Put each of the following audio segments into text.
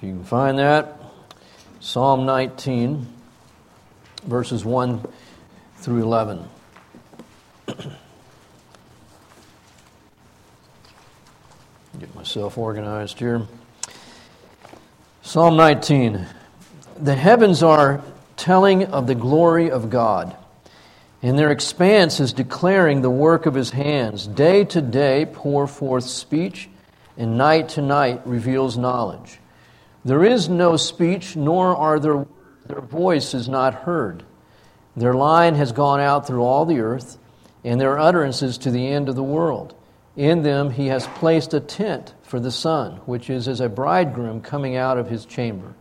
You can find that Psalm 19, verses 1 through 11. Get myself organized here. Psalm 19. The heavens are telling of the glory of God, and their expanse is declaring the work of his hands. Day to day pour forth speech, and night to night reveals knowledge. There is no speech, nor are there their voice is not heard. Their line has gone out through all the earth, and their utterances to the end of the world. In them he has placed a tent for the sun, which is as a bridegroom coming out of his chamber.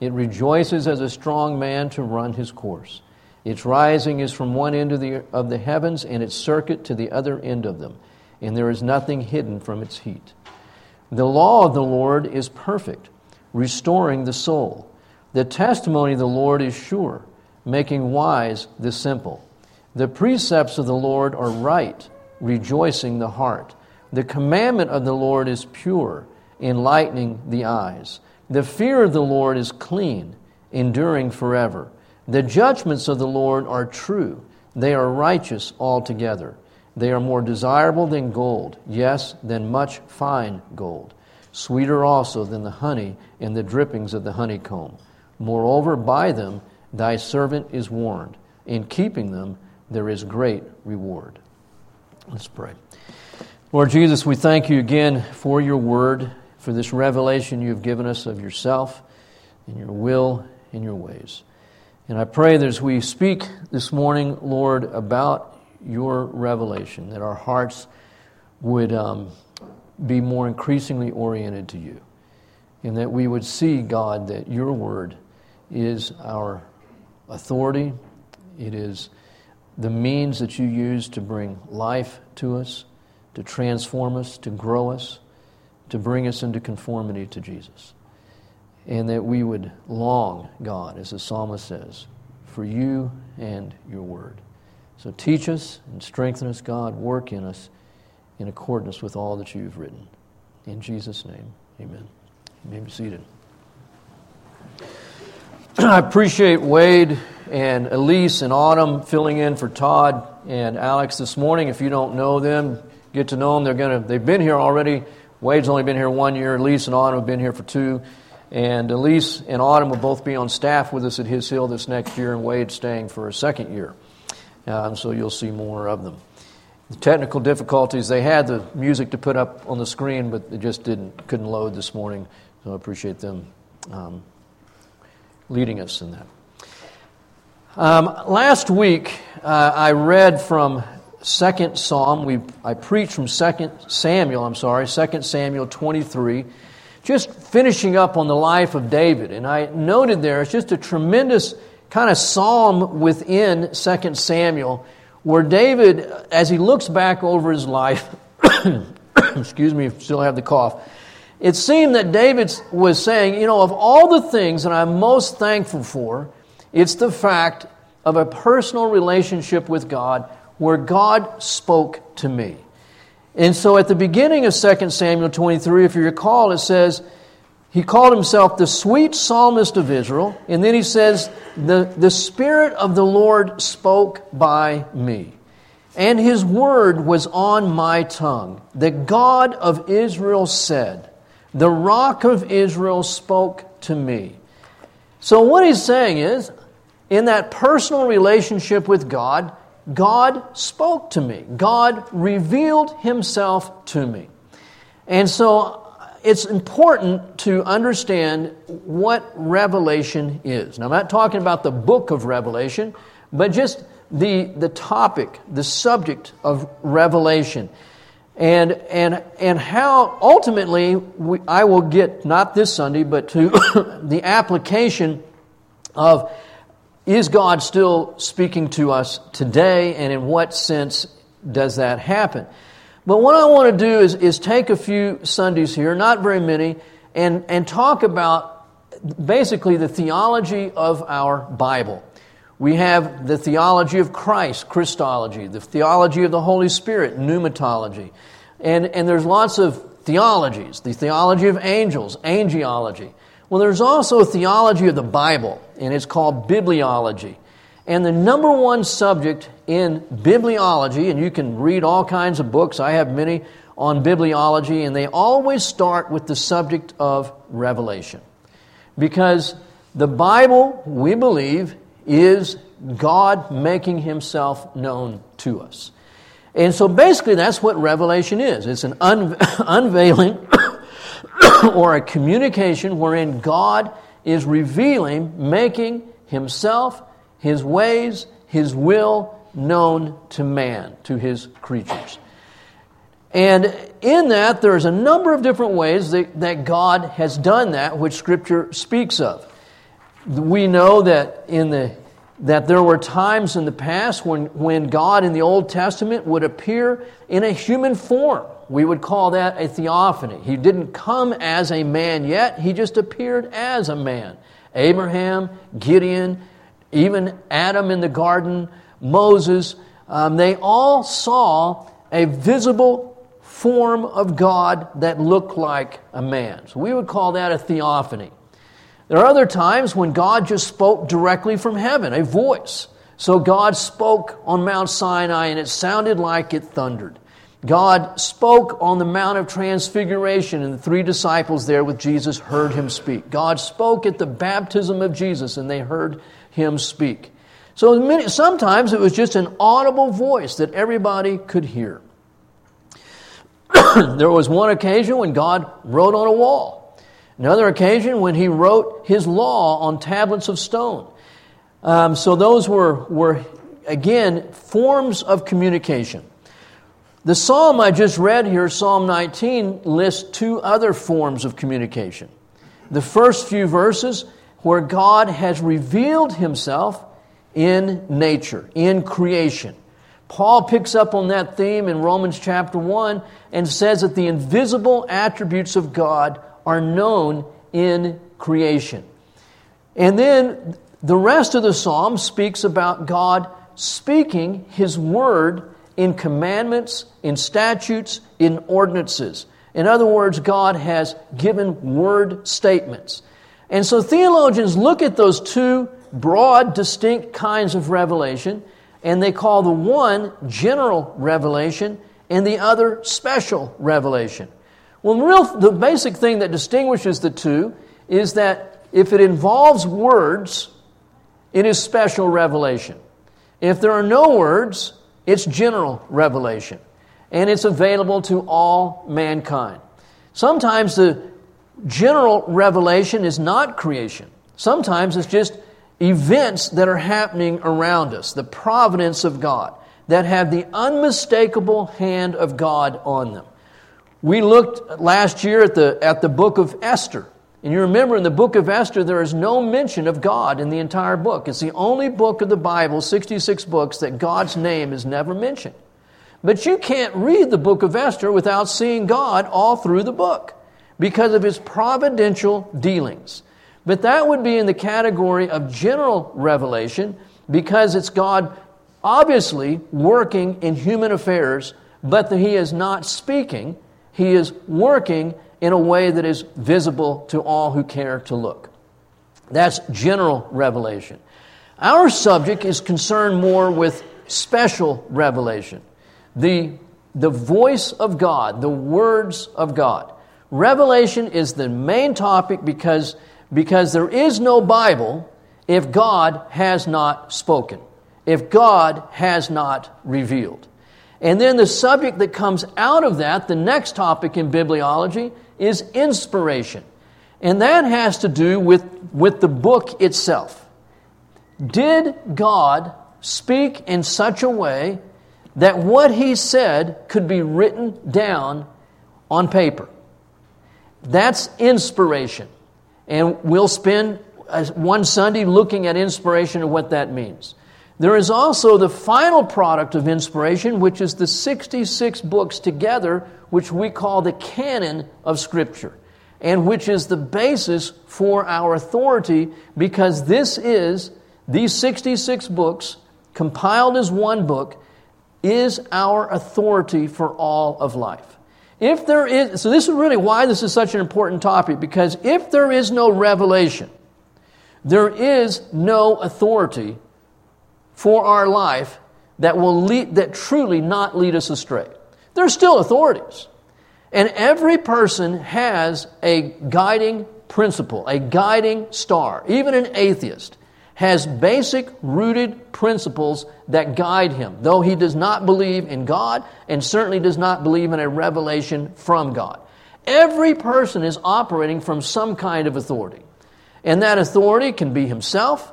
It rejoices as a strong man to run his course. Its rising is from one end of the, of the heavens, and its circuit to the other end of them, and there is nothing hidden from its heat. The law of the Lord is perfect, restoring the soul. The testimony of the Lord is sure, making wise the simple. The precepts of the Lord are right, rejoicing the heart. The commandment of the Lord is pure, enlightening the eyes. The fear of the Lord is clean, enduring forever. The judgments of the Lord are true, they are righteous altogether. They are more desirable than gold, yes, than much fine gold. Sweeter also than the honey and the drippings of the honeycomb. Moreover, by them thy servant is warned. In keeping them, there is great reward. Let's pray. Lord Jesus, we thank you again for your word, for this revelation you've given us of yourself and your will and your ways. And I pray that as we speak this morning, Lord, about your revelation, that our hearts would um, be more increasingly oriented to you. And that we would see, God, that your word is our authority, it is the means that you use to bring life to us to transform us, to grow us, to bring us into conformity to Jesus. And that we would long, God, as the psalmist says, for you and your word. So teach us and strengthen us, God. Work in us in accordance with all that you've written. In Jesus' name, amen. You may be seated. I appreciate Wade and Elise and Autumn filling in for Todd and Alex this morning. If you don't know them, get to know them. They're gonna, they've been here already. Wade's only been here one year. Elise and Autumn have been here for two. And Elise and Autumn will both be on staff with us at His Hill this next year, and Wade's staying for a second year. Um, so you'll see more of them. The technical difficulties, they had the music to put up on the screen, but it just didn't, couldn't load this morning. So I appreciate them um, leading us in that. Um, last week, uh, I read from second psalm. We, I preached from second Samuel, I'm sorry, second Samuel 23, just finishing up on the life of David. And I noted there, it's just a tremendous kind of psalm within second Samuel where David, as he looks back over his life, excuse me, still have the cough, it seemed that David was saying, you know, of all the things that I'm most thankful for, it's the fact of a personal relationship with God where God spoke to me. And so at the beginning of 2 Samuel 23, if you recall, it says, he called himself the sweet psalmist of Israel. And then he says, the, the Spirit of the Lord spoke by me. And his word was on my tongue. The God of Israel said, The rock of Israel spoke to me. So what he's saying is, in that personal relationship with God, God spoke to me. God revealed himself to me. And so it's important to understand what revelation is. Now, I'm not talking about the book of Revelation, but just the, the topic, the subject of revelation. And, and, and how ultimately we, I will get, not this Sunday, but to the application of is God still speaking to us today, and in what sense does that happen? But what I want to do is, is take a few Sundays here, not very many, and, and talk about basically the theology of our Bible. We have the theology of Christ, Christology, the theology of the Holy Spirit, pneumatology. And, and there's lots of theologies, the theology of angels, angelology. Well, there's also a theology of the Bible, and it's called bibliology. And the number one subject in bibliology, and you can read all kinds of books, I have many on bibliology, and they always start with the subject of revelation. Because the Bible, we believe, is God making himself known to us. And so basically, that's what revelation is it's an un- unveiling or a communication wherein God is revealing, making himself, his ways, his will known to man, to his creatures. And in that, there's a number of different ways that, that God has done that, which Scripture speaks of. We know that in the that there were times in the past when, when God in the Old Testament would appear in a human form. We would call that a theophany. He didn't come as a man yet, he just appeared as a man. Abraham, Gideon, even Adam in the garden, Moses, um, they all saw a visible form of God that looked like a man. So we would call that a theophany. There are other times when God just spoke directly from heaven, a voice. So God spoke on Mount Sinai and it sounded like it thundered. God spoke on the Mount of Transfiguration, and the three disciples there with Jesus heard him speak. God spoke at the baptism of Jesus, and they heard him speak. So many, sometimes it was just an audible voice that everybody could hear. there was one occasion when God wrote on a wall. Another occasion when he wrote his law on tablets of stone. Um, so those were, were, again, forms of communication. The psalm I just read here, Psalm 19, lists two other forms of communication. The first few verses, where God has revealed himself in nature, in creation. Paul picks up on that theme in Romans chapter 1 and says that the invisible attributes of God are known in creation. And then the rest of the psalm speaks about God speaking His word in commandments, in statutes, in ordinances. In other words, God has given word statements. And so theologians look at those two broad, distinct kinds of revelation, and they call the one general revelation and the other special revelation. Well, the, real, the basic thing that distinguishes the two is that if it involves words, it is special revelation. If there are no words, it's general revelation. And it's available to all mankind. Sometimes the general revelation is not creation. Sometimes it's just events that are happening around us, the providence of God, that have the unmistakable hand of God on them. We looked last year at the, at the book of Esther. And you remember in the book of Esther, there is no mention of God in the entire book. It's the only book of the Bible, 66 books, that God's name is never mentioned. But you can't read the book of Esther without seeing God all through the book because of his providential dealings. But that would be in the category of general revelation because it's God obviously working in human affairs, but that he is not speaking he is working in a way that is visible to all who care to look. That's general revelation. Our subject is concerned more with special revelation. The, the voice of God, the words of God. Revelation is the main topic because, because there is no Bible if God has not spoken, if God has not revealed. And then the subject that comes out of that, the next topic in bibliology, is inspiration. And that has to do with, with the book itself. Did God speak in such a way that what he said could be written down on paper? That's inspiration. And we'll spend uh, one Sunday looking at inspiration and what that means. There is also the final product of inspiration, which is the 66 books together, which we call the canon of Scripture, and which is the basis for our authority because this is, these 66 books, compiled as one book, is our authority for all of life. If there is, so this is really why this is such an important topic, because if there is no revelation, there is no authority for our life that will lead, that truly not lead us astray. There are still authorities. And every person has a guiding principle, a guiding star. Even an atheist has basic rooted principles that guide him, though he does not believe in God and certainly does not believe in a revelation from God. Every person is operating from some kind of authority. And that authority can be himself,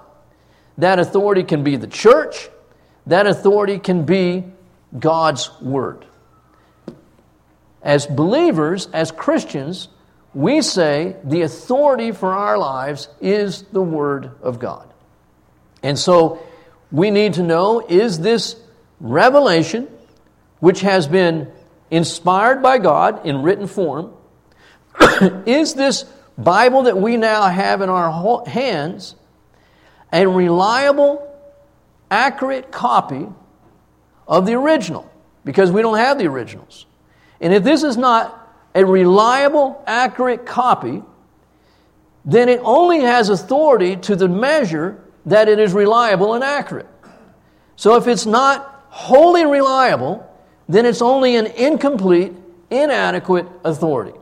that authority can be the church, that authority can be God's Word. As believers, as Christians, we say the authority for our lives is the Word of God. And so we need to know is this revelation, which has been inspired by God in written form, is this Bible that we now have in our hands a reliable, accurate copy of the original? Because we don't have the originals. And if this is not a reliable, accurate copy, then it only has authority to the measure that it is reliable and accurate. So if it's not wholly reliable, then it's only an incomplete, inadequate authority.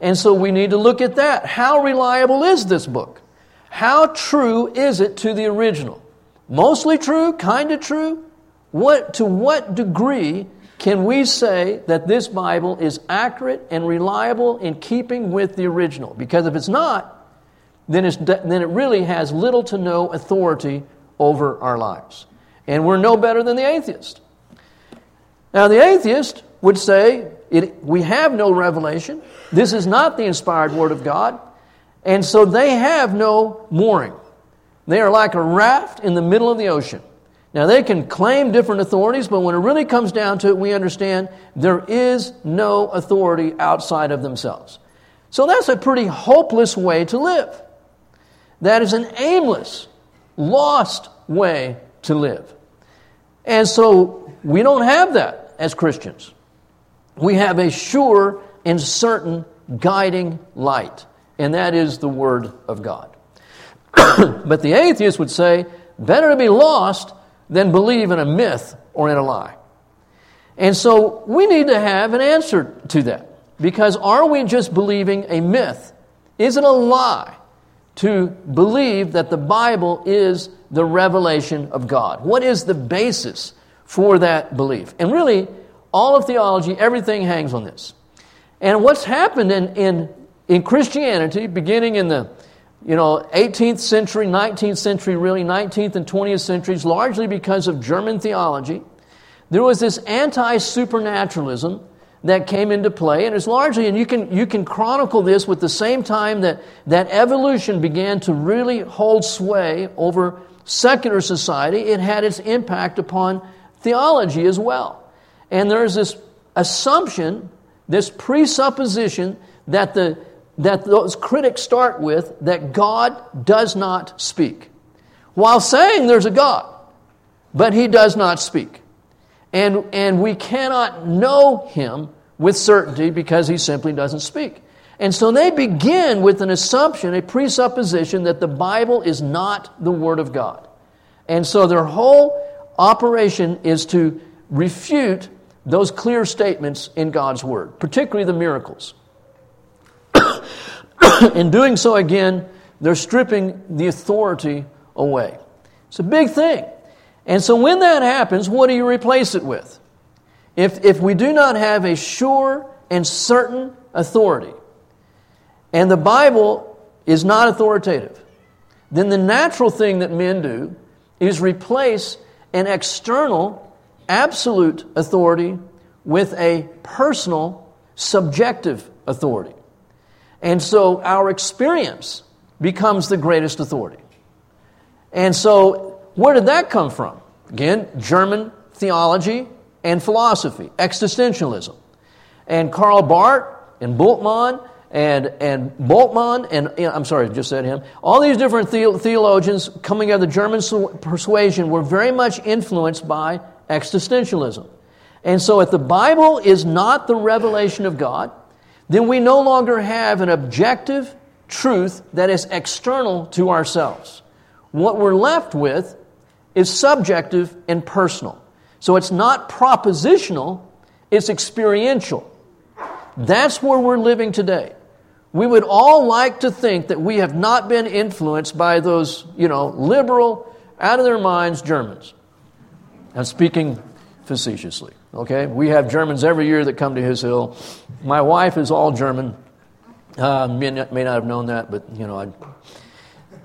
And so we need to look at that. How reliable is this book? How true is it to the original? Mostly true, kind of true? What, to what degree can we say that this Bible is accurate and reliable in keeping with the original? Because if it's not, then, then it really has little to no authority over our lives. And we're no better than the atheist. Now, the atheist would say, it, We have no revelation. This is not the inspired Word of God. And so they have no mooring. They are like a raft in the middle of the ocean. Now, they can claim different authorities, but when it really comes down to it, we understand there is no authority outside of themselves. So that's a pretty hopeless way to live. That is an aimless, lost way to live. And so we don't have that as Christians. We have a sure and certain guiding light, and that is the Word of God. but the atheist would say, better to be lost than believe in a myth or in a lie. And so we need to have an answer to that. Because are we just believing a myth? Is it a lie? To believe that the Bible is the revelation of God? What is the basis for that belief? And really, all of theology, everything hangs on this. And what's happened in, in, in Christianity, beginning in the you know, 18th century, 19th century, really, 19th and 20th centuries, largely because of German theology, there was this anti supernaturalism that came into play. And it's largely, and you can, you can chronicle this with the same time that, that evolution began to really hold sway over secular society, it had its impact upon theology as well. And there's this assumption, this presupposition that, the, that those critics start with that God does not speak. While saying there's a God, but he does not speak. And, and we cannot know him with certainty because he simply doesn't speak. And so they begin with an assumption, a presupposition that the Bible is not the Word of God. And so their whole operation is to refute those clear statements in God's Word, particularly the miracles. in doing so, again, they're stripping the authority away. It's a big thing. And so when that happens, what do you replace it with? If, if we do not have a sure and certain authority, and the Bible is not authoritative, then the natural thing that men do is replace an external, absolute authority with a personal, subjective authority. And so our experience becomes the greatest authority. And so, where did that come from? Again, German theology and philosophy, existentialism. And Karl Barth and Bultmann and, and Bultmann, and I'm sorry, I just said him, all these different the- theologians coming out of the German su- persuasion were very much influenced by existentialism. And so, if the Bible is not the revelation of God, then we no longer have an objective truth that is external to ourselves. What we're left with is subjective and personal. So it's not propositional, it's experiential. That's where we're living today. We would all like to think that we have not been influenced by those, you know, liberal, out of their minds Germans. I'm speaking facetiously, okay? We have Germans every year that come to His Hill. My wife is all German. Uh, may, not, may not have known that, but, you know, I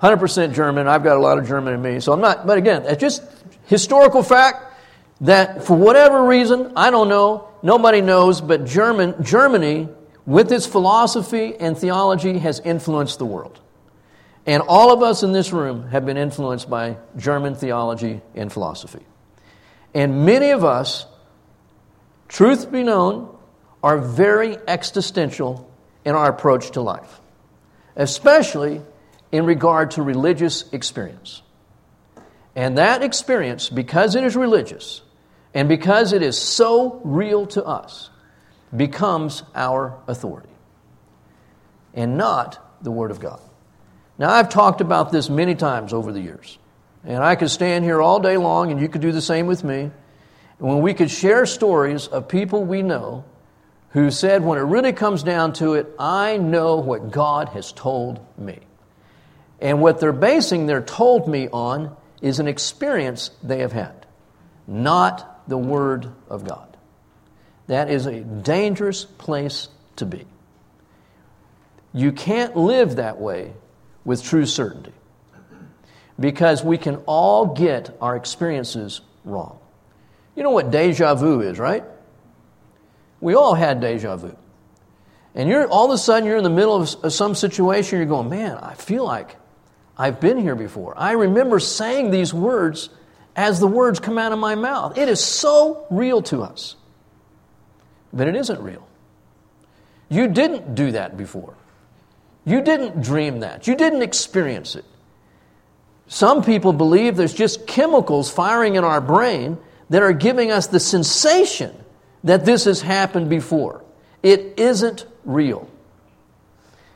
100% German. I've got a lot of German in me. So I'm not, but again, it's just historical fact that for whatever reason, I don't know, nobody knows, but German, Germany, with its philosophy and theology, has influenced the world. And all of us in this room have been influenced by German theology and philosophy. And many of us, truth be known, are very existential in our approach to life, especially in regard to religious experience. And that experience, because it is religious, and because it is so real to us, becomes our authority and not the Word of God. Now, I've talked about this many times over the years, and I could stand here all day long, and you could do the same with me. When we could share stories of people we know who said, when it really comes down to it, I know what God has told me. And what they're basing their told me on is an experience they have had, not the Word of God. That is a dangerous place to be. You can't live that way with true certainty because we can all get our experiences wrong. You know what deja vu is, right? We all had deja vu. And you're all of a sudden you're in the middle of some situation, you're going, man, I feel like I've been here before. I remember saying these words as the words come out of my mouth. It is so real to us. But it isn't real. You didn't do that before. You didn't dream that. You didn't experience it. Some people believe there's just chemicals firing in our brain that are giving us the sensation that this has happened before. It isn't real.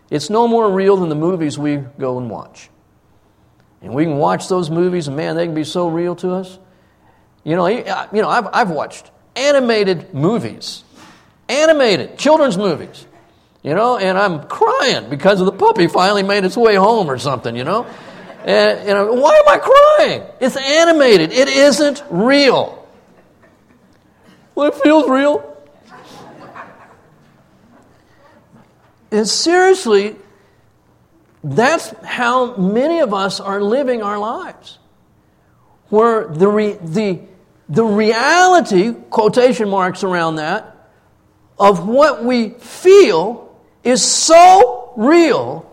It's no more real than the movies we go and watch. And we can watch those movies, and man, they can be so real to us. You know, you know I've, I've watched animated movies, animated children's movies, you know, and I'm crying because of the puppy finally made its way home or something, you know. And, you know, why am I crying? It's animated. It isn't real. Well, it feels real. And seriously, that's how many of us are living our lives. Where the, re, the, the reality, quotation marks around that, of what we feel is so real,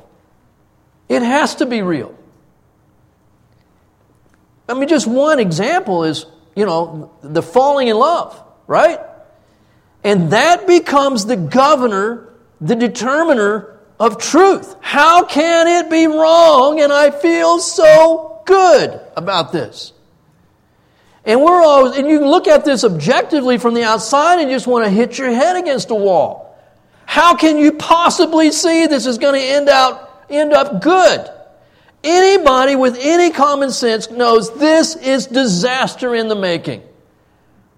it has to be real. I mean, just one example is, you know, the falling in love, right? And that becomes the governor, the determiner of truth. How can it be wrong and I feel so good about this? And we're always, and you look at this objectively from the outside and you just want to hit your head against a wall. How can you possibly see this is going to end out, end up good? Anybody with any common sense knows this is disaster in the making.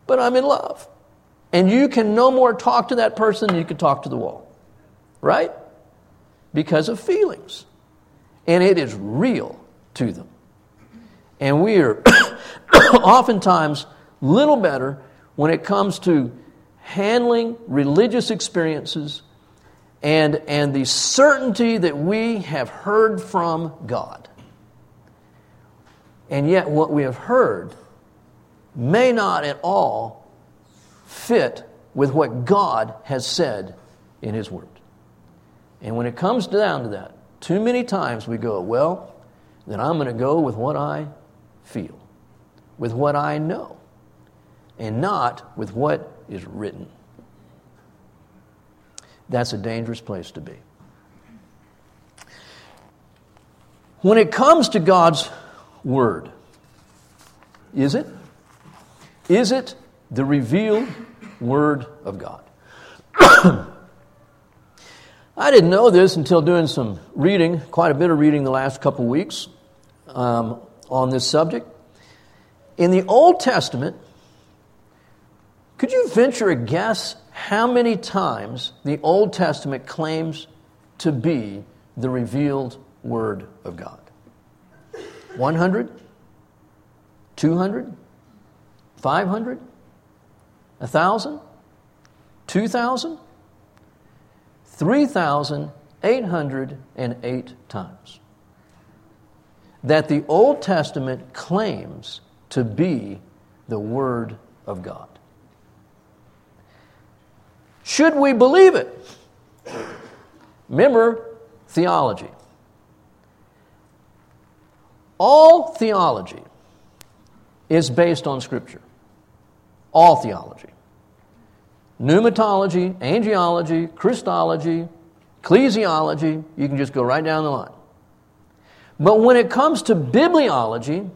But I'm in love. And you can no more talk to that person than you can talk to the wall. Right? Because of feelings. And it is real to them. And we are oftentimes little better when it comes to handling religious experiences and, and the certainty that we have heard from God. And yet, what we have heard may not at all fit with what God has said in His Word. And when it comes down to that, too many times we go, well, then I'm going to go with what I feel, with what I know, and not with what is written. That's a dangerous place to be. When it comes to God's Word, is it? Is it the revealed Word of God. I didn't know this until doing some reading, quite a bit of reading the last couple weeks um, on this subject. In the Old Testament, could you venture a guess how many times the Old Testament claims to be the revealed Word of God? 100? 200? 500? 1,000? 2,000? 3,808 times. That the Old Testament claims to be the Word of God. Should we believe it? Remember theology. All theology is based on Scripture. All theology. Pneumatology, angelology, Christology, ecclesiology, you can just go right down the line. But when it comes to bibliology,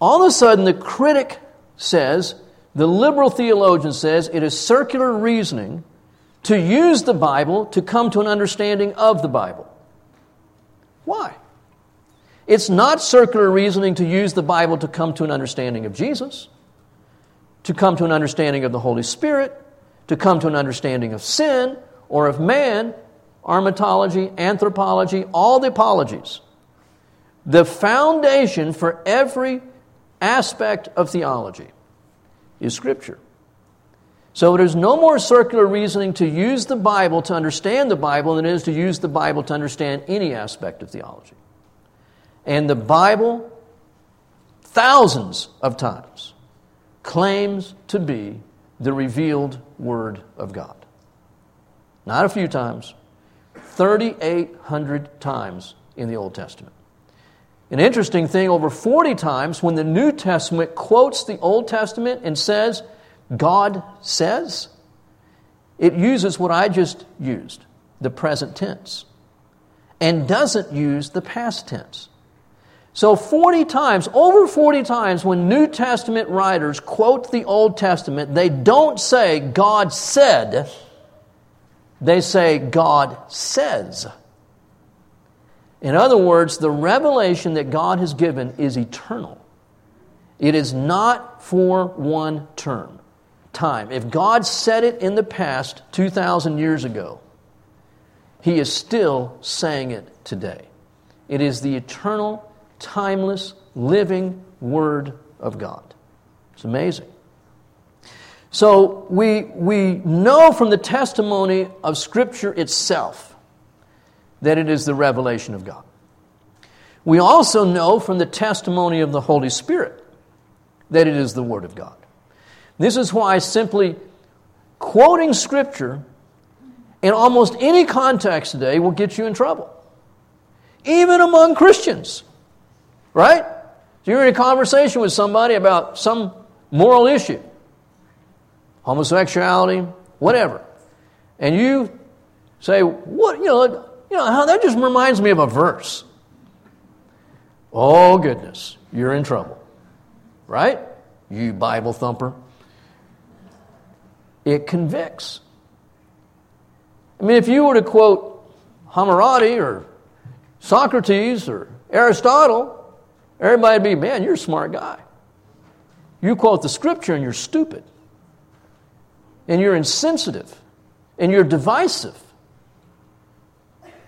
all of a sudden the critic says, the liberal theologian says, it is circular reasoning to use the Bible to come to an understanding of the Bible. Why? It's not circular reasoning to use the Bible to come to an understanding of Jesus, to come to an understanding of the Holy Spirit, to come to an understanding of sin or of man, hamartiology, anthropology, all the apologies. The foundation for every aspect of theology is Scripture. So is no more circular reasoning to use the Bible to understand the Bible than it is to use the Bible to understand any aspect of theology. And the Bible, thousands of times, claims to be the revealed Word of God. Not a few times, 3,800 times in the Old Testament. An interesting thing, over 40 times when the New Testament quotes the Old Testament and says, God says, it uses what I just used, the present tense, and doesn't use the past tense. So, 40 times, over 40 times, when New Testament writers quote the Old Testament, they don't say God said, they say God says. In other words, the revelation that God has given is eternal. It is not for one term, time. If God said it in the past 2,000 years ago, He is still saying it today. It is the eternal timeless, living Word of God. It's amazing. So we, we know from the testimony of Scripture itself that it is the revelation of God. We also know from the testimony of the Holy Spirit that it is the Word of God. This is why simply quoting Scripture in almost any context today will get you in trouble, even among Christians. Right? You're in a conversation with somebody about some moral issue, homosexuality, whatever, and you say, "What? You know, you know how that just reminds me of a verse." Oh goodness, you're in trouble, right? You Bible thumper. It convicts. I mean, if you were to quote Hammurabi or Socrates or Aristotle, Everybody be, man, you're a smart guy. You quote the scripture and you're stupid. And you're insensitive. And you're divisive.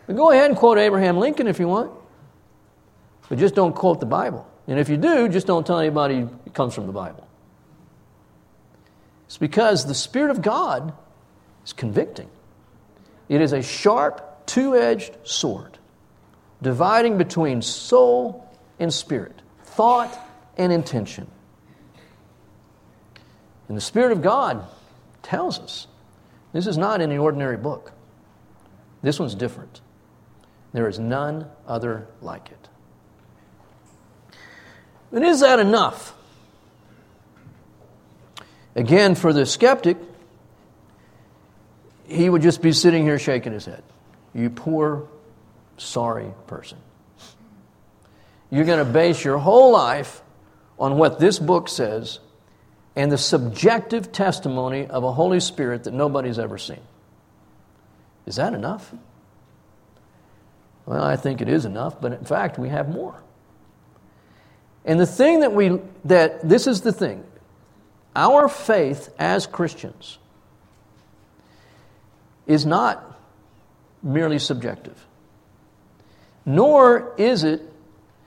But go ahead and quote Abraham Lincoln if you want. But just don't quote the Bible. And if you do, just don't tell anybody it comes from the Bible. It's because the Spirit of God is convicting. It is a sharp, two edged sword, dividing between soul and spirit, thought and intention. And the Spirit of God tells us this is not any ordinary book. This one's different. There is none other like it. But is that enough? Again, for the skeptic, he would just be sitting here shaking his head. You poor, sorry person. You're going to base your whole life on what this book says, and the subjective testimony of a Holy Spirit that nobody's ever seen. Is that enough? Well, I think it is enough, but in fact, we have more. And the thing that we, that this is the thing, our faith as Christians is not merely subjective, nor is it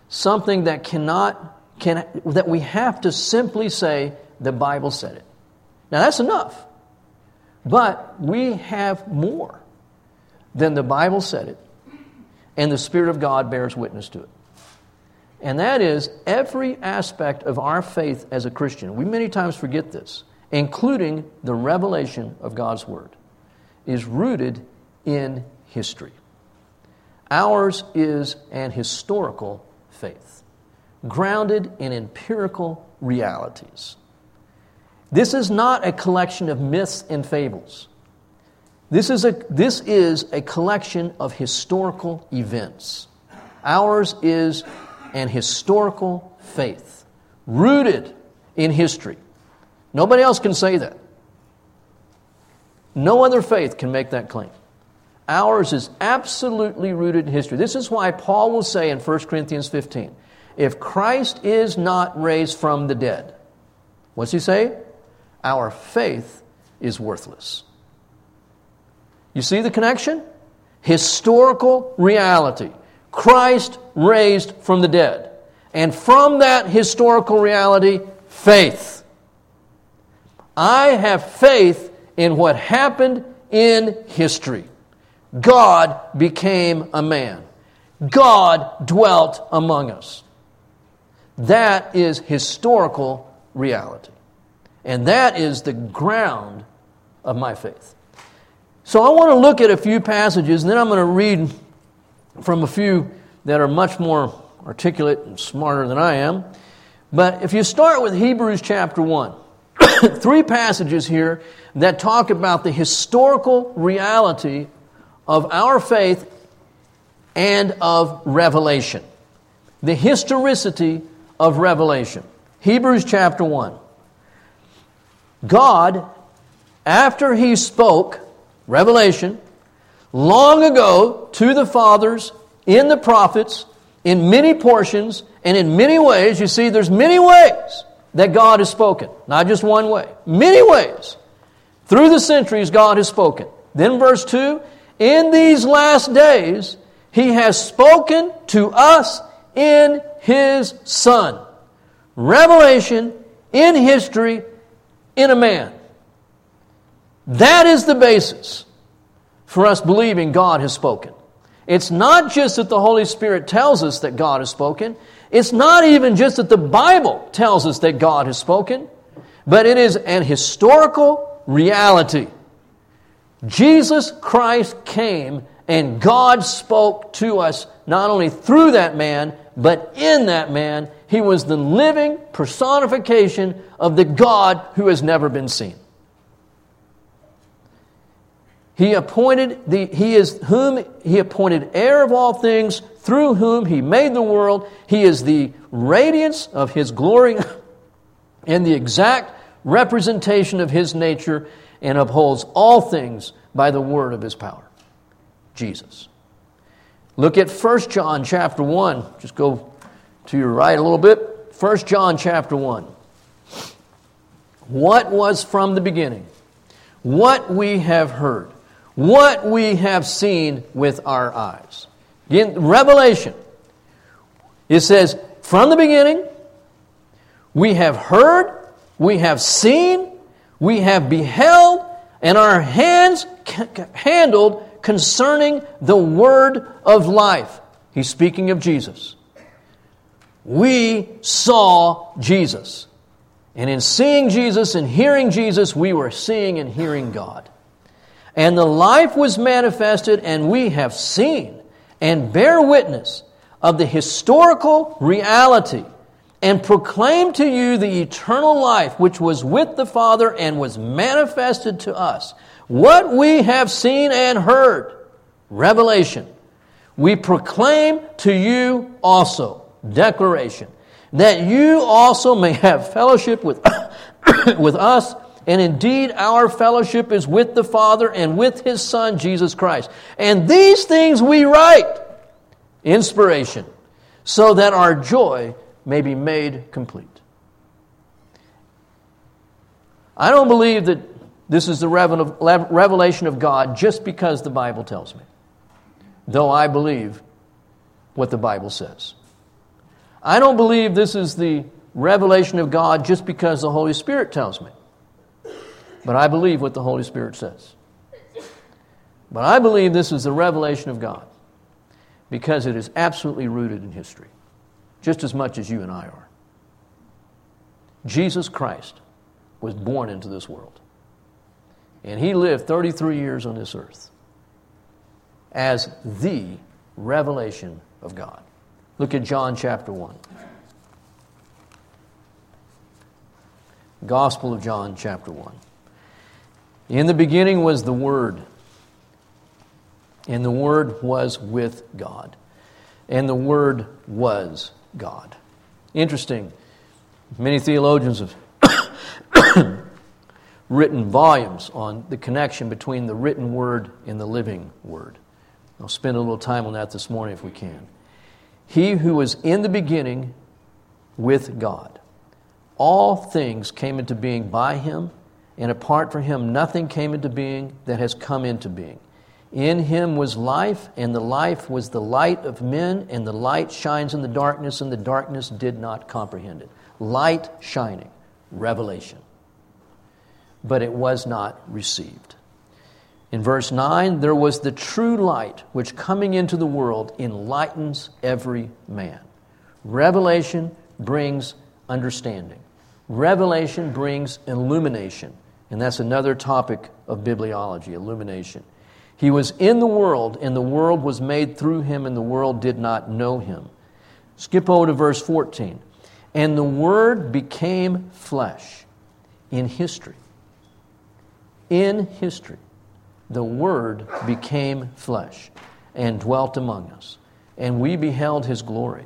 something that cannot, can, that we have to simply say, the Bible said it. Now that's enough. But we have more than the Bible said it, and the Spirit of God bears witness to it. And that is every aspect of our faith as a Christian. We many times forget this, including the revelation of God's Word, is rooted in history. Ours is an historical faith, grounded in empirical realities. This is not a collection of myths and fables. This is a, this is a collection of historical events. Ours is an historical faith, rooted in history. Nobody else can say that. No other faith can make that claim. Ours is absolutely rooted in history. This is why Paul will say in 1 Corinthians 15 if Christ is not raised from the dead, what's he say? Our faith is worthless. You see the connection? Historical reality. Christ raised from the dead. And from that historical reality, faith. I have faith in what happened in history. God became a man. God dwelt among us. That is historical reality. And that is the ground of my faith. So I want to look at a few passages, and then I'm going to read from a few that are much more articulate and smarter than I am. But if you start with Hebrews chapter 1, three passages here that talk about the historical reality of our faith and of revelation. The historicity of revelation. Hebrews chapter 1. God, after He spoke revelation long ago to the fathers in the prophets in many portions and in many ways, you see, there's many ways that God has spoken, not just one way. Many ways. Through the centuries, God has spoken. Then, verse 2 In these last days, He has spoken to us in His Son. Revelation in history in a man. That is the basis for us believing God has spoken. It's not just that the Holy Spirit tells us that God has spoken. It's not even just that the Bible tells us that God has spoken, but it is an historical reality. Jesus Christ came and God spoke to us not only through that man, but in that man. He was the living personification of the God who has never been seen. He appointed the, he is whom he appointed heir of all things, through whom he made the world. He is the radiance of his glory and the exact representation of his nature and upholds all things by the word of his power. Jesus. Look at 1 John chapter 1. Just go to your right a little bit. 1 John chapter 1. What was from the beginning? What we have heard what we have seen with our eyes. In Revelation, it says, from the beginning, we have heard, we have seen, we have beheld, and our hands handled concerning the word of life. He's speaking of Jesus. We saw Jesus. And in seeing Jesus and hearing Jesus, we were seeing and hearing God. And the life was manifested, and we have seen and bear witness of the historical reality and proclaim to you the eternal life which was with the Father and was manifested to us. What we have seen and heard, revelation, we proclaim to you also, declaration, that you also may have fellowship with, with us, and indeed our fellowship is with the Father and with his Son, Jesus Christ. And these things we write, inspiration, so that our joy may be made complete. I don't believe that this is the revelation of God just because the Bible tells me, though I believe what the Bible says. I don't believe this is the revelation of God just because the Holy Spirit tells me, but I believe what the Holy Spirit says. But I believe this is the revelation of God because it is absolutely rooted in history, just as much as you and I are. Jesus Christ was born into this world. And he lived 33 years on this earth as the revelation of God. Look at John chapter 1. Gospel of John chapter 1. In the beginning was the Word, and the Word was with God, and the Word was God. Interesting. Many theologians have written volumes on the connection between the written word and the living word. I'll spend a little time on that this morning if we can. He who was in the beginning with God. All things came into being by him, and apart from him, nothing came into being that has come into being. In him was life, and the life was the light of men, and the light shines in the darkness, and the darkness did not comprehend it. Light shining, revelation but it was not received. In verse 9, there was the true light which coming into the world enlightens every man. Revelation brings understanding, revelation brings illumination. And that's another topic of bibliology illumination. He was in the world, and the world was made through him, and the world did not know him. Skip over to verse 14. And the Word became flesh in history in history, the Word became flesh and dwelt among us, and we beheld his glory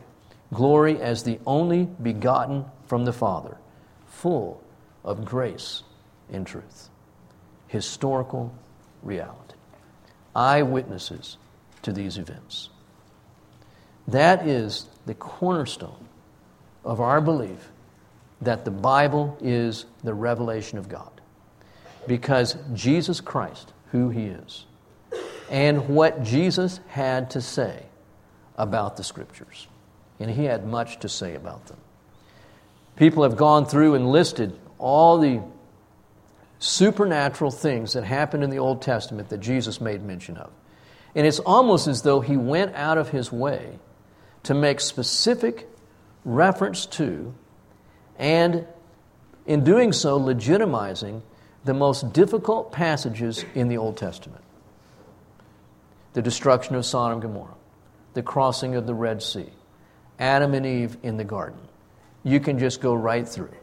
glory as the only begotten from the Father, full of grace and truth. Historical reality. Eyewitnesses to these events. That is the cornerstone of our belief that the Bible is the revelation of God because Jesus Christ, who He is, and what Jesus had to say about the Scriptures. And He had much to say about them. People have gone through and listed all the supernatural things that happened in the Old Testament that Jesus made mention of. And it's almost as though He went out of His way to make specific reference to, and in doing so, legitimizing the most difficult passages in the Old Testament the destruction of Sodom and Gomorrah, the crossing of the Red Sea, Adam and Eve in the garden. You can just go right through.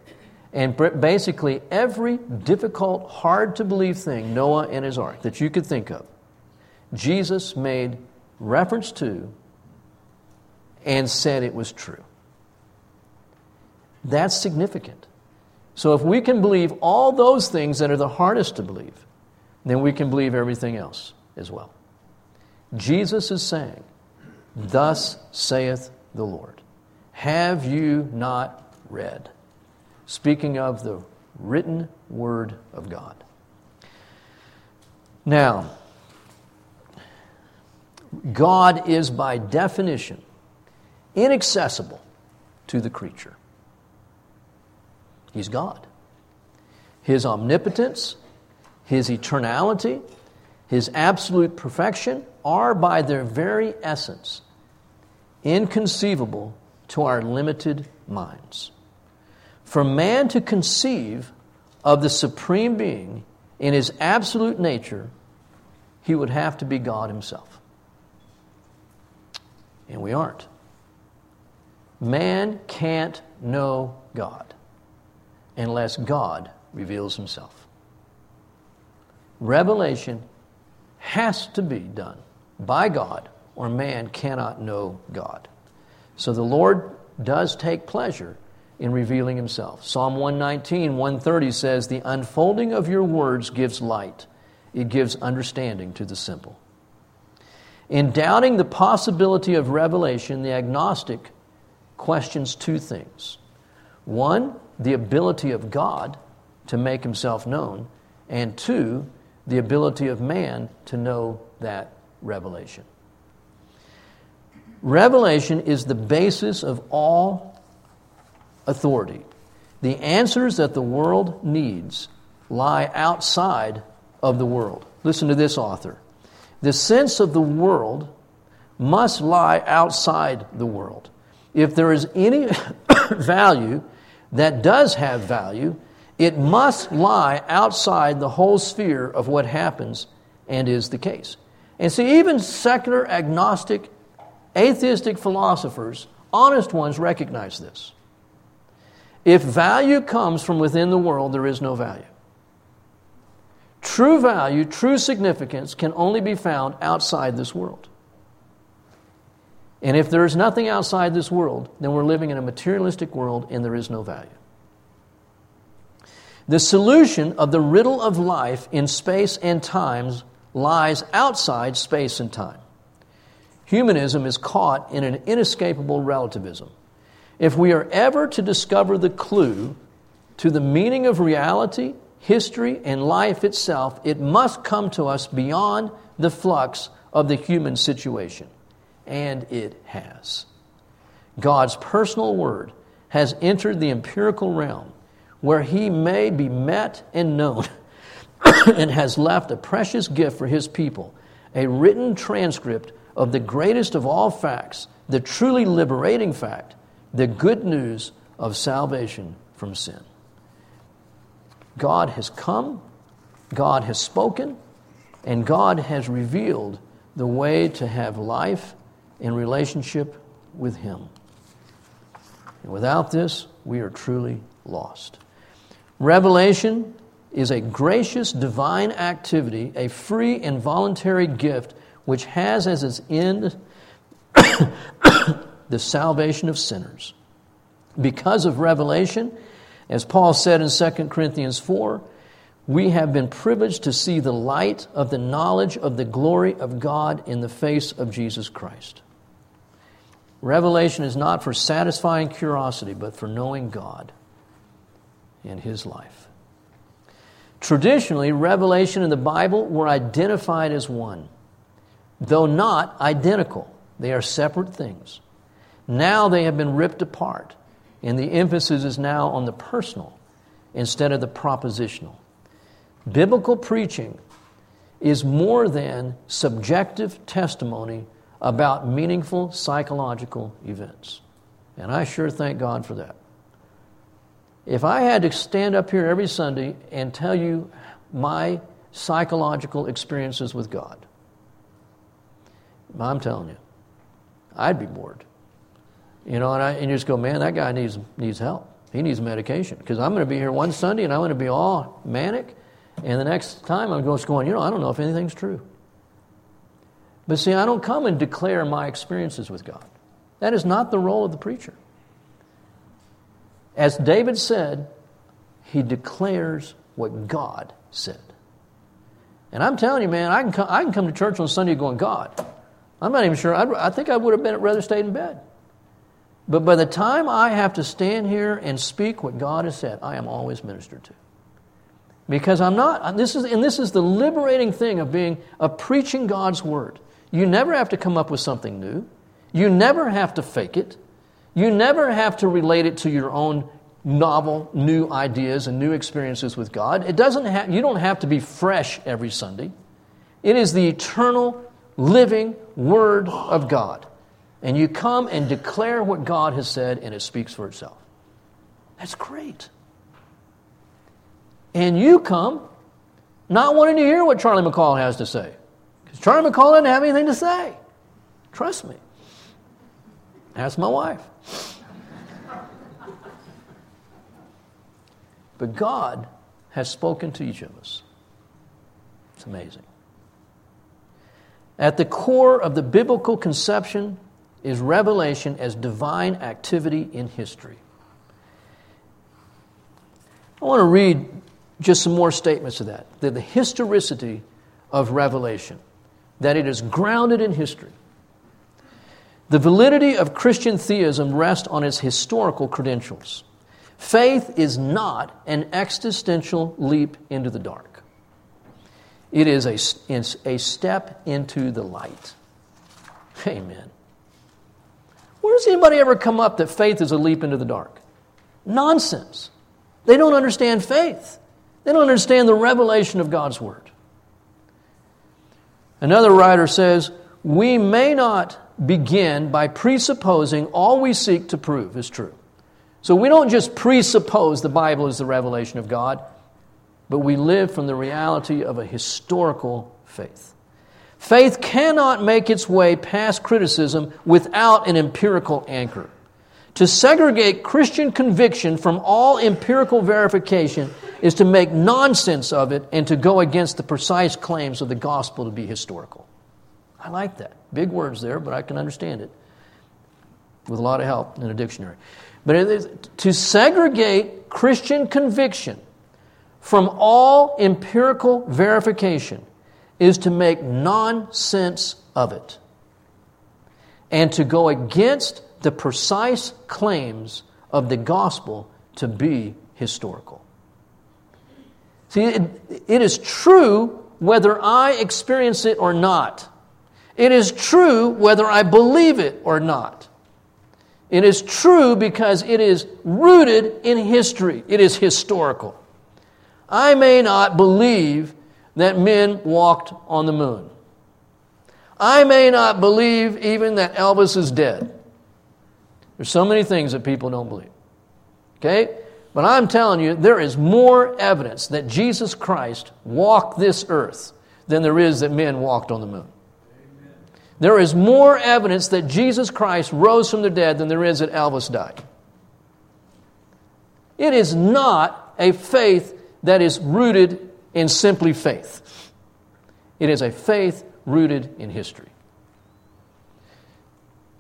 And basically, every difficult, hard to believe thing, Noah and his ark, that you could think of, Jesus made reference to and said it was true. That's significant. So if we can believe all those things that are the hardest to believe, then we can believe everything else as well. Jesus is saying, Thus saith the Lord. Have you not read? Speaking of the written word of God. Now, God is by definition inaccessible to the creature. He's God. His omnipotence, His eternality, His absolute perfection are by their very essence inconceivable to our limited minds. For man to conceive of the Supreme Being in His absolute nature, he would have to be God Himself. And we aren't. Man can't know God unless God reveals himself. Revelation has to be done by God, or man cannot know God. So the Lord does take pleasure in revealing himself. Psalm 119, 130 says, The unfolding of your words gives light, it gives understanding to the simple. In doubting the possibility of revelation, the agnostic questions two things. One, the ability of God to make himself known, and two, the ability of man to know that revelation. Revelation is the basis of all authority. The answers that the world needs lie outside of the world. Listen to this author. The sense of the world must lie outside the world. If there is any value that does have value, it must lie outside the whole sphere of what happens and is the case. And see, even secular, agnostic, atheistic philosophers, honest ones, recognize this. If value comes from within the world, there is no value. True value, true significance can only be found outside this world. And if there is nothing outside this world, then we're living in a materialistic world and there is no value. The solution of the riddle of life in space and times lies outside space and time. Humanism is caught in an inescapable relativism. If we are ever to discover the clue to the meaning of reality, history, and life itself, it must come to us beyond the flux of the human situation. And it has. God's personal word has entered the empirical realm where he may be met and known, and has left a precious gift for his people a written transcript of the greatest of all facts, the truly liberating fact, the good news of salvation from sin. God has come, God has spoken, and God has revealed the way to have life in relationship with Him. And without this, we are truly lost. Revelation is a gracious divine activity, a free and voluntary gift which has as its end the salvation of sinners. Because of revelation, as Paul said in 2 Corinthians 4, we have been privileged to see the light of the knowledge of the glory of God in the face of Jesus Christ. Revelation is not for satisfying curiosity, but for knowing God and his life. Traditionally, revelation and the Bible were identified as one, though not identical. They are separate things. Now they have been ripped apart, and the emphasis is now on the personal instead of the propositional. Biblical preaching is more than subjective testimony about meaningful psychological events. And I sure thank God for that. If I had to stand up here every Sunday and tell you my psychological experiences with God, I'm telling you, I'd be bored. You know, and, I, and you just go, man, that guy needs, needs help. He needs medication. Because I'm going to be here one Sunday and I'm going to be all manic. And the next time I'm just going, you know, I don't know if anything's true. But see, I don't come and declare my experiences with God. That is not the role of the preacher. As David said, he declares what God said. And I'm telling you, man, I can come, I can come to church on Sunday going, God, I'm not even sure. I'd, i think I would have been rather stayed in bed. But by the time I have to stand here and speak what God has said, I am always ministered to. Because I'm not, this is, and this is the liberating thing of being, of preaching God's word. You never have to come up with something new. You never have to fake it. You never have to relate it to your own novel, new ideas and new experiences with God. It doesn't have, you don't have to be fresh every Sunday. It is the eternal, living Word of God. And you come and declare what God has said, and it speaks for itself. That's great. And you come not wanting to hear what Charlie McCall has to say. Because Charlie McCall doesn't have anything to say. Trust me. Ask my wife. But God has spoken to each of us. It's amazing. At the core of the biblical conception is revelation as divine activity in history. I want to read just some more statements of that. That the historicity of Revelation, that it is grounded in history. The validity of Christian theism rests on its historical credentials. Faith is not an existential leap into the dark, it is a, a step into the light. Amen. Does anybody ever come up that faith is a leap into the dark? Nonsense. They don't understand faith. They don't understand the revelation of God's Word. Another writer says, We may not begin by presupposing all we seek to prove is true. So we don't just presuppose the Bible is the revelation of God, but we live from the reality of a historical faith. Faith cannot make its way past criticism without an empirical anchor. To segregate Christian conviction from all empirical verification is to make nonsense of it and to go against the precise claims of the gospel to be historical. I like that. Big words there, but I can understand it with a lot of help in a dictionary. But to segregate Christian conviction from all empirical verification is to make nonsense of it and to go against the precise claims of the gospel to be historical. See, it, it is true whether I experience it or not. It is true whether I believe it or not. It is true because it is rooted in history, it is historical. I may not believe that men walked on the moon. I may not believe even that Elvis is dead. There's so many things that people don't believe. Okay? But I'm telling you, there is more evidence that Jesus Christ walked this earth than there is that men walked on the moon. There is more evidence that Jesus Christ rose from the dead than there is that Elvis died. It is not a faith that is rooted in simply faith. It is a faith rooted in history.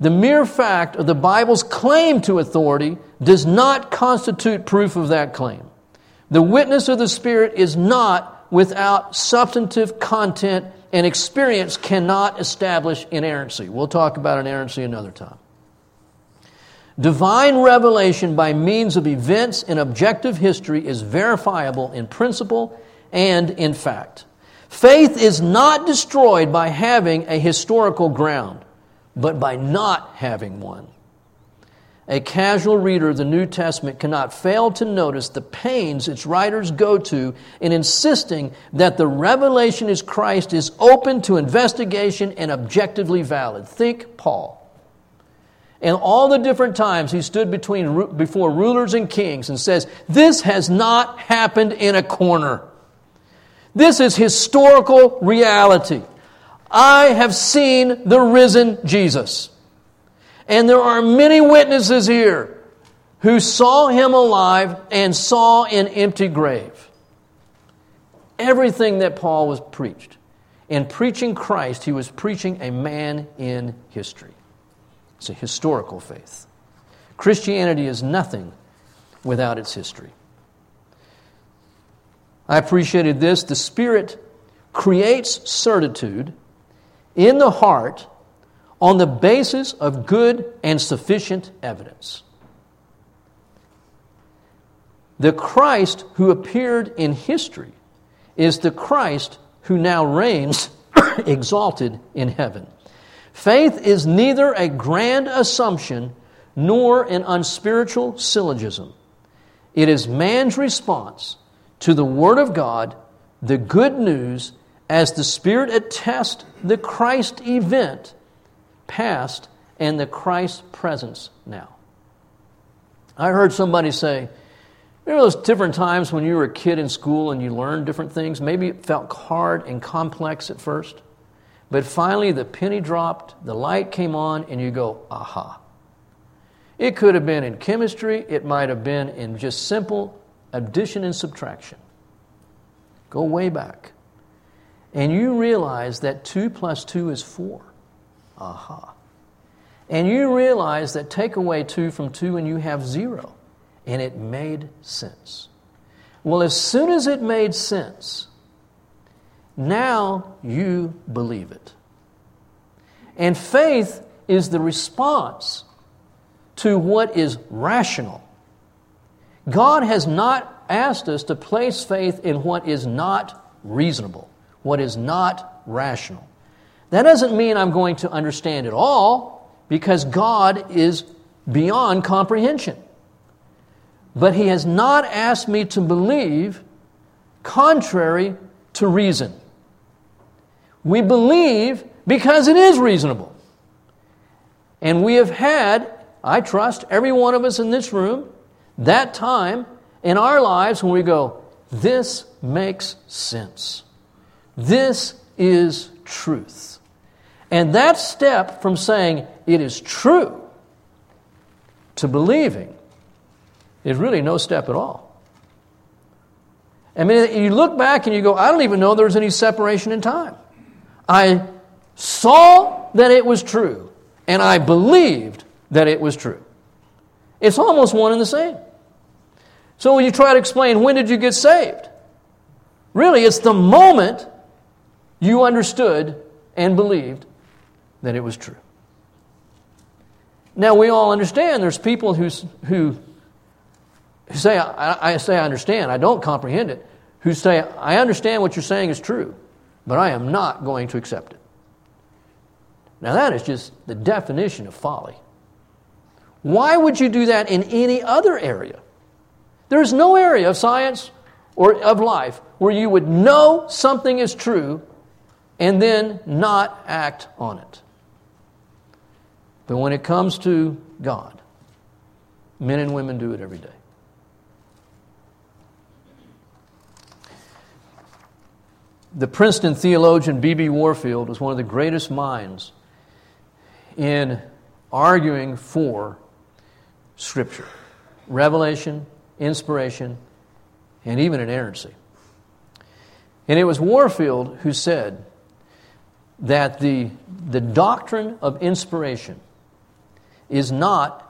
The mere fact of the Bible's claim to authority does not constitute proof of that claim. The witness of the Spirit is not without substantive content, and experience cannot establish inerrancy. We'll talk about inerrancy another time. Divine revelation by means of events in objective history is verifiable in principle and in fact. Faith is not destroyed by having a historical ground, but by not having one. A casual reader of the New Testament cannot fail to notice the pains its writers go to in insisting that the revelation is Christ is open to investigation and objectively valid. Think Paul. And all the different times he stood between, before rulers and kings and says, This has not happened in a corner. This is historical reality. I have seen the risen Jesus. And there are many witnesses here who saw him alive and saw an empty grave. Everything that Paul was preached. In preaching Christ, he was preaching a man in history. It's a historical faith. Christianity is nothing without its history. I appreciated this. The Spirit creates certitude in the heart on the basis of good and sufficient evidence. The Christ who appeared in history is the Christ who now reigns exalted in heaven. Faith is neither a grand assumption nor an unspiritual syllogism. It is man's response to the Word of God, the good news, as the Spirit attests the Christ event past and the Christ presence now. I heard somebody say, Remember those different times when you were a kid in school and you learned different things? Maybe it felt hard and complex at first, but finally the penny dropped, the light came on, and you go, aha. It could have been in chemistry, it might have been in just simple addition and subtraction. Go way back. And you realize that 2 plus 2 is 4. Aha. And you realize that take away 2 from 2 and you have 0. And it made sense. Well, as soon as it made sense, now you believe it. And faith is the response to what is rational. God has not asked us to place faith in what is not reasonable, what is not rational. That doesn't mean I'm going to understand it all, because God is beyond comprehension. But He has not asked me to believe contrary to reason. We believe because it is reasonable. And we have had, I trust, every one of us in this room, that time in our lives when we go, this makes sense. This is truth. And that step from saying it is true to believing is really no step at all. I mean, you look back and you go, I don't even know there's any separation in time. I saw that it was true, and I believed that it was true. It's almost one and the same. So when you try to explain when did you get saved, really it's the moment you understood and believed that it was true. Now we all understand there's people who, who, who say, I, I say I understand, I don't comprehend it, who say, I understand what you're saying is true, but I am not going to accept it. Now, that is just the definition of folly. Why would you do that in any other area? There is no area of science or of life where you would know something is true and then not act on it. But when it comes to God, men and women do it every day. The Princeton theologian B.B. Warfield was one of the greatest minds in arguing for Scripture, revelation, inspiration, and even inerrancy. And it was Warfield who said that the, the doctrine of inspiration is not,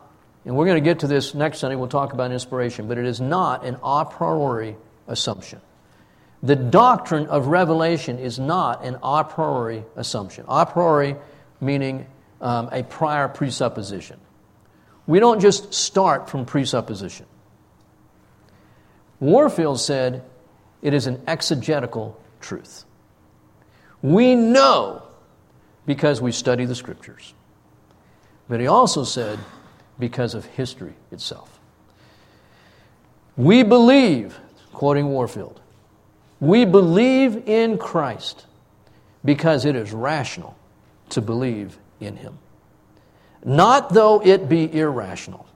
and we're going to get to this next Sunday, we'll talk about inspiration, but it is not an a priori assumption. The doctrine of revelation is not an a priori assumption. A priori meaning um, a prior presupposition. We don't just start from presupposition. Warfield said it is an exegetical truth. We know because we study the scriptures. But he also said because of history itself. We believe, quoting Warfield, we believe in Christ because it is rational to believe in him. Not though it be irrational.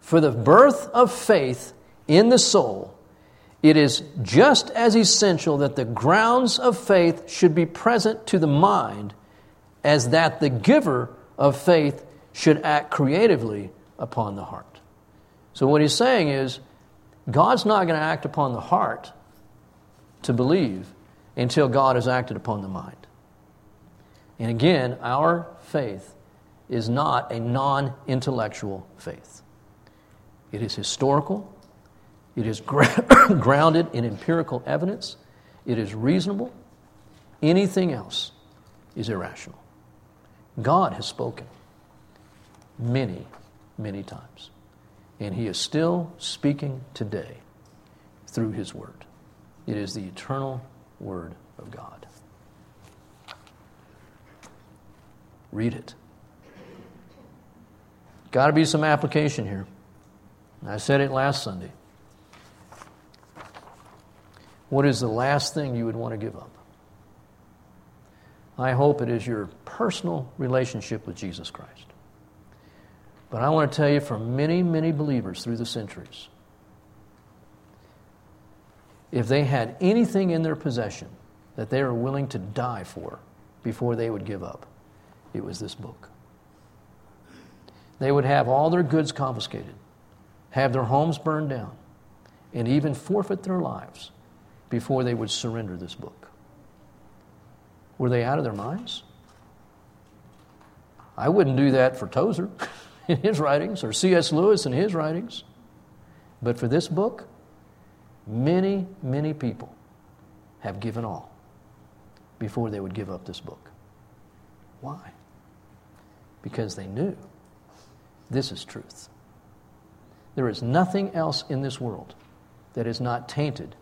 For the birth of faith in the soul, it is just as essential that the grounds of faith should be present to the mind as that the giver of faith should act creatively upon the heart. So, what he's saying is, God's not going to act upon the heart to believe until God has acted upon the mind. And again, our faith is not a non intellectual faith, it is historical, it is grounded in empirical evidence, it is reasonable. Anything else is irrational. God has spoken many, many times. And He is still speaking today through His Word. It is the eternal Word of God. Read it. Got to be some application here. I said it last Sunday. What is the last thing you would want to give up? I hope it is your personal relationship with Jesus Christ. But I want to tell you from many, many believers through the centuries, if they had anything in their possession that they were willing to die for before they would give up, it was this book. They would have all their goods confiscated, have their homes burned down, and even forfeit their lives before they would surrender this book. Were they out of their minds? I wouldn't do that for Tozer in his writings or C.S. Lewis in his writings. But for this book, Many, many people have given all before they would give up this book. Why? Because they knew this is truth. There is nothing else in this world that is not tainted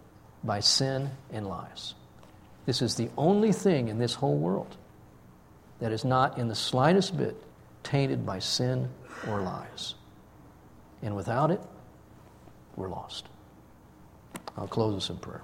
by sin and lies. This is the only thing in this whole world that is not in the slightest bit tainted by sin or lies. And without it, we're lost. I'll close us in prayer.